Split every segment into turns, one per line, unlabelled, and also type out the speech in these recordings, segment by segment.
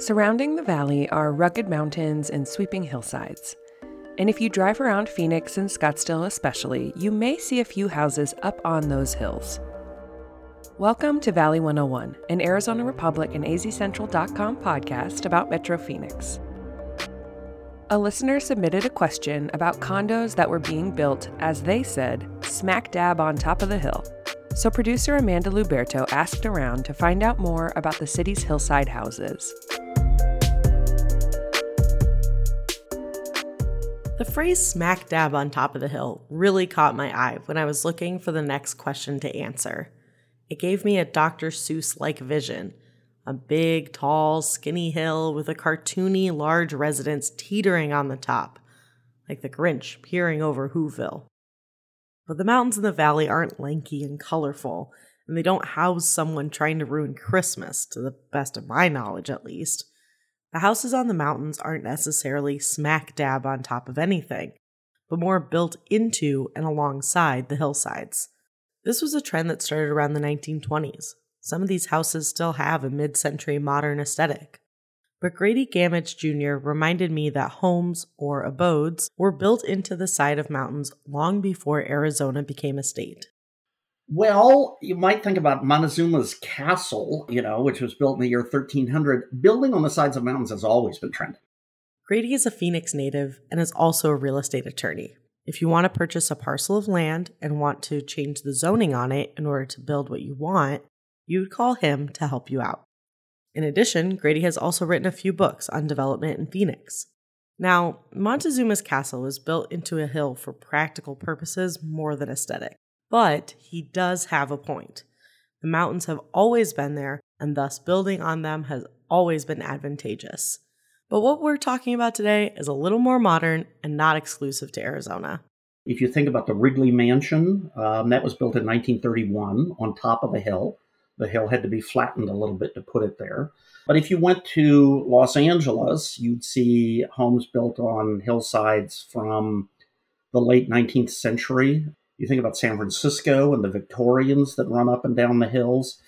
Surrounding the valley are rugged mountains and sweeping hillsides. And if you drive around Phoenix and Scottsdale especially, you may see a few houses up on those hills. Welcome to Valley 101, an Arizona Republic and azcentral.com podcast about Metro Phoenix. A listener submitted a question about condos that were being built, as they said, smack dab on top of the hill. So producer Amanda Luberto asked around to find out more about the city's hillside houses.
The phrase smack dab on top of the hill really caught my eye when I was looking for the next question to answer. It gave me a Dr. Seuss like vision a big, tall, skinny hill with a cartoony, large residence teetering on the top, like the Grinch peering over Whoville. But the mountains in the valley aren't lanky and colorful, and they don't house someone trying to ruin Christmas, to the best of my knowledge at least. The houses on the mountains aren't necessarily smack dab on top of anything, but more built into and alongside the hillsides. This was a trend that started around the 1920s. Some of these houses still have a mid century modern aesthetic. But Grady Gammage Jr. reminded me that homes, or abodes, were built into the side of mountains long before Arizona became a state.
Well, you might think about Montezuma's castle, you know, which was built in the year 1300. Building on the sides of mountains has always been trending.
Grady is a Phoenix native and is also a real estate attorney. If you want to purchase a parcel of land and want to change the zoning on it in order to build what you want, you would call him to help you out. In addition, Grady has also written a few books on development in Phoenix. Now, Montezuma's castle was built into a hill for practical purposes more than aesthetic. But he does have a point. The mountains have always been there, and thus building on them has always been advantageous. But what we're talking about today is a little more modern and not exclusive to Arizona.
If you think about the Wrigley Mansion, um, that was built in 1931 on top of a hill. The hill had to be flattened a little bit to put it there. But if you went to Los Angeles, you'd see homes built on hillsides from the late 19th century you think about San Francisco and the Victorians that run up and down the hills.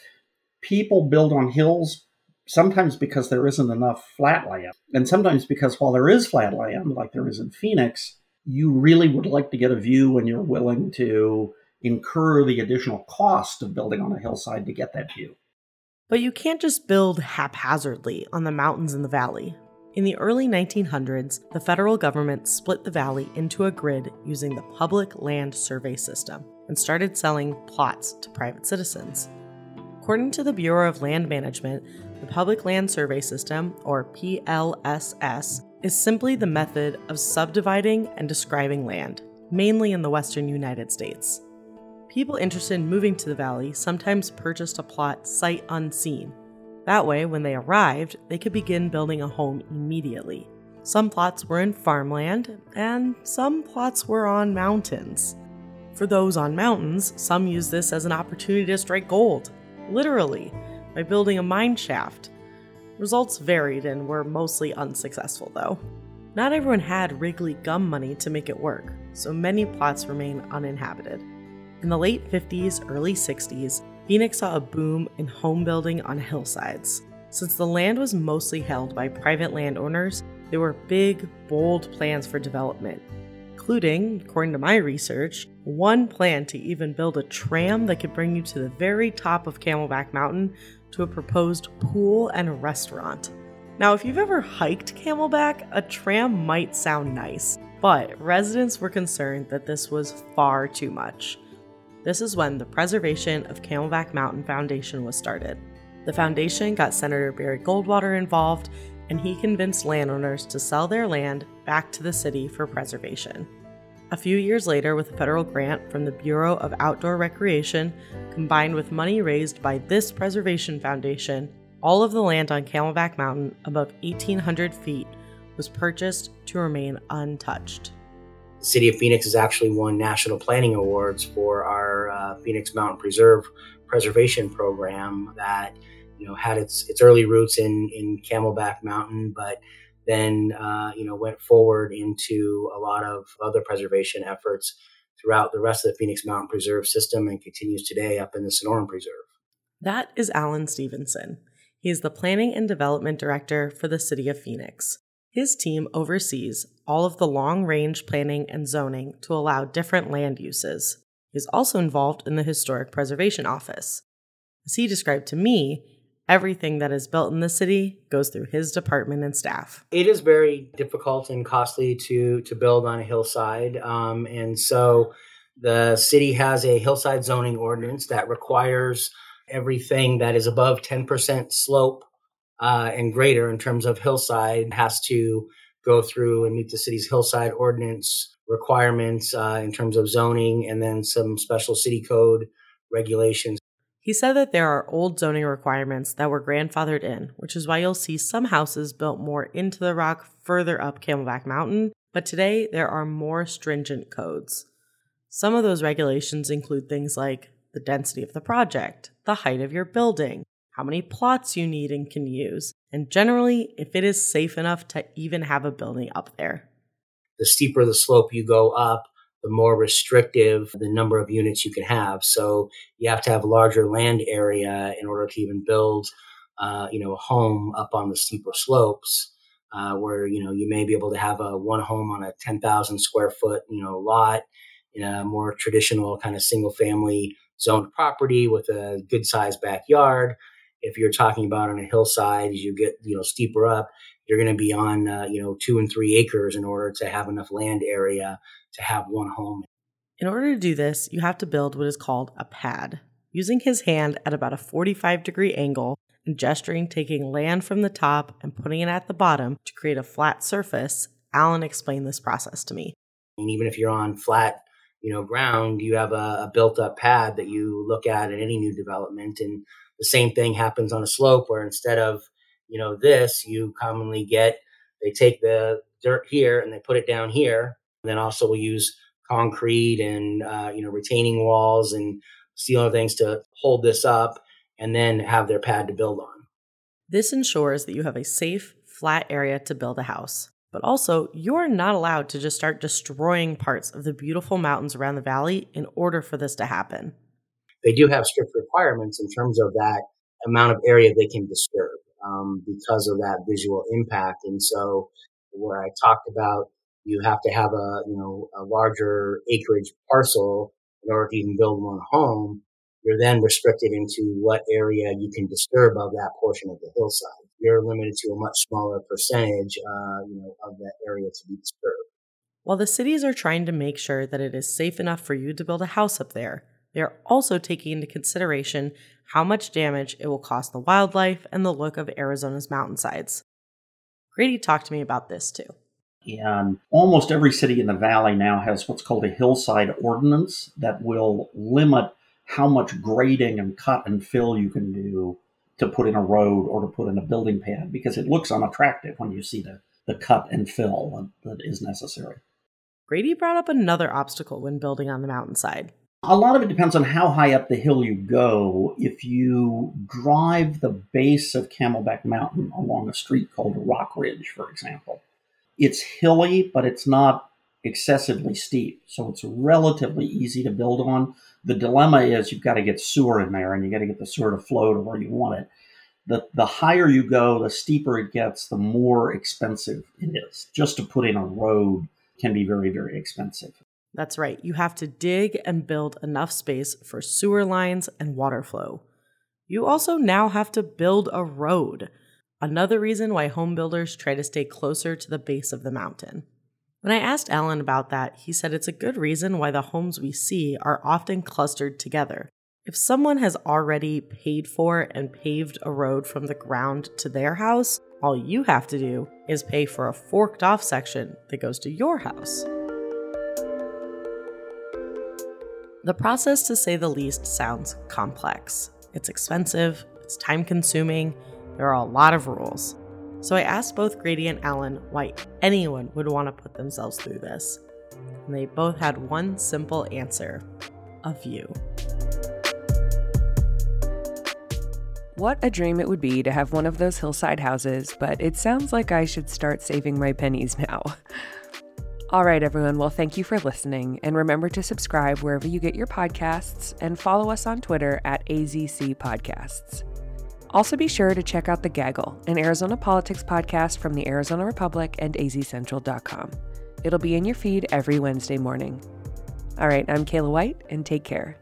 People build on hills sometimes because there isn't enough flat land, and sometimes because while there is flat land, like there is in Phoenix, you really would like to get a view and you're willing to incur the additional cost of building on a hillside to get that view.
But you can't just build haphazardly on the mountains in the valley. In the early 1900s, the federal government split the valley into a grid using the Public Land Survey System and started selling plots to private citizens. According to the Bureau of Land Management, the Public Land Survey System, or PLSS, is simply the method of subdividing and describing land, mainly in the western United States. People interested in moving to the valley sometimes purchased a plot sight unseen that way, when they arrived, they could begin building a home immediately. Some plots were in farmland, and some plots were on mountains. For those on mountains, some used this as an opportunity to strike gold, literally, by building a mine shaft. Results varied and were mostly unsuccessful, though. Not everyone had Wrigley gum money to make it work, so many plots remain uninhabited. In the late 50s, early 60s, Phoenix saw a boom in home building on hillsides. Since the land was mostly held by private landowners, there were big, bold plans for development, including, according to my research, one plan to even build a tram that could bring you to the very top of Camelback Mountain to a proposed pool and restaurant. Now, if you've ever hiked Camelback, a tram might sound nice, but residents were concerned that this was far too much. This is when the Preservation of Camelback Mountain Foundation was started. The foundation got Senator Barry Goldwater involved, and he convinced landowners to sell their land back to the city for preservation. A few years later, with a federal grant from the Bureau of Outdoor Recreation, combined with money raised by this preservation foundation, all of the land on Camelback Mountain above 1,800 feet was purchased to remain untouched.
The City of Phoenix has actually won national planning awards for our uh, Phoenix Mountain Preserve preservation program that you know had its its early roots in in Camelback Mountain, but then uh, you know went forward into a lot of other preservation efforts throughout the rest of the Phoenix Mountain Preserve system and continues today up in the Sonoran Preserve.
That is Alan Stephenson. He is the Planning and Development Director for the City of Phoenix. His team oversees all of the long range planning and zoning to allow different land uses. He is also involved in the Historic Preservation Office. As he described to me, everything that is built in the city goes through his department and staff.
It is very difficult and costly to to build on a hillside, um, and so the city has a hillside zoning ordinance that requires everything that is above 10% slope uh, and greater in terms of hillside has to go through and meet the city's hillside ordinance requirements uh, in terms of zoning and then some special city code regulations
he said that there are old zoning requirements that were grandfathered in, which is why you'll see some houses built more into the rock further up Camelback Mountain, but today there are more stringent codes. Some of those regulations include things like the density of the project, the height of your building, how many plots you need and can use, and generally if it is safe enough to even have a building up there.
The steeper the slope you go up, the more restrictive the number of units you can have. So you have to have larger land area in order to even build, uh, you know, a home up on the steeper slopes. Uh, where you know you may be able to have a one home on a 10,000 square foot you know lot in a more traditional kind of single family zoned property with a good sized backyard. If you're talking about on a hillside, as you get you know steeper up, you're going to be on uh, you know two and three acres in order to have enough land area to have one home.
In order to do this, you have to build what is called a pad. Using his hand at about a 45 degree angle and gesturing taking land from the top and putting it at the bottom to create a flat surface, Alan explained this process to me.
And even if you're on flat, you know, ground, you have a, a built up pad that you look at in any new development. And the same thing happens on a slope where instead of, you know, this, you commonly get, they take the dirt here and they put it down here then also we'll use concrete and uh, you know retaining walls and steel and things to hold this up, and then have their pad to build on.
This ensures that you have a safe, flat area to build a house. But also, you're not allowed to just start destroying parts of the beautiful mountains around the valley in order for this to happen.
They do have strict requirements in terms of that amount of area they can disturb um, because of that visual impact. And so, where I talked about you have to have a you know a larger acreage parcel in order to even build one home. You're then restricted into what area you can disturb of that portion of the hillside. You're limited to a much smaller percentage, uh, you know, of that area to be disturbed.
While the cities are trying to make sure that it is safe enough for you to build a house up there, they are also taking into consideration how much damage it will cost the wildlife and the look of Arizona's mountainsides. Grady talked to me about this too.
And almost every city in the valley now has what's called a hillside ordinance that will limit how much grading and cut and fill you can do to put in a road or to put in a building pad because it looks unattractive when you see the, the cut and fill that is necessary.
Grady brought up another obstacle when building on the mountainside.
A lot of it depends on how high up the hill you go. If you drive the base of Camelback Mountain along a street called Rock Ridge, for example, it's hilly, but it's not excessively steep. So it's relatively easy to build on. The dilemma is you've got to get sewer in there and you got to get the sewer to flow to where you want it. The, the higher you go, the steeper it gets, the more expensive it is. Just to put in a road can be very, very expensive.
That's right. You have to dig and build enough space for sewer lines and water flow. You also now have to build a road. Another reason why home builders try to stay closer to the base of the mountain. When I asked Alan about that, he said it's a good reason why the homes we see are often clustered together. If someone has already paid for and paved a road from the ground to their house, all you have to do is pay for a forked off section that goes to your house. The process, to say the least, sounds complex. It's expensive, it's time consuming, there are a lot of rules. So I asked both Grady and Alan why anyone would want to put themselves through this. And they both had one simple answer a view.
What a dream it would be to have one of those hillside houses, but it sounds like I should start saving my pennies now. All right, everyone. Well, thank you for listening. And remember to subscribe wherever you get your podcasts and follow us on Twitter at AZC Podcasts. Also, be sure to check out The Gaggle, an Arizona politics podcast from the Arizona Republic and azcentral.com. It'll be in your feed every Wednesday morning. All right, I'm Kayla White, and take care.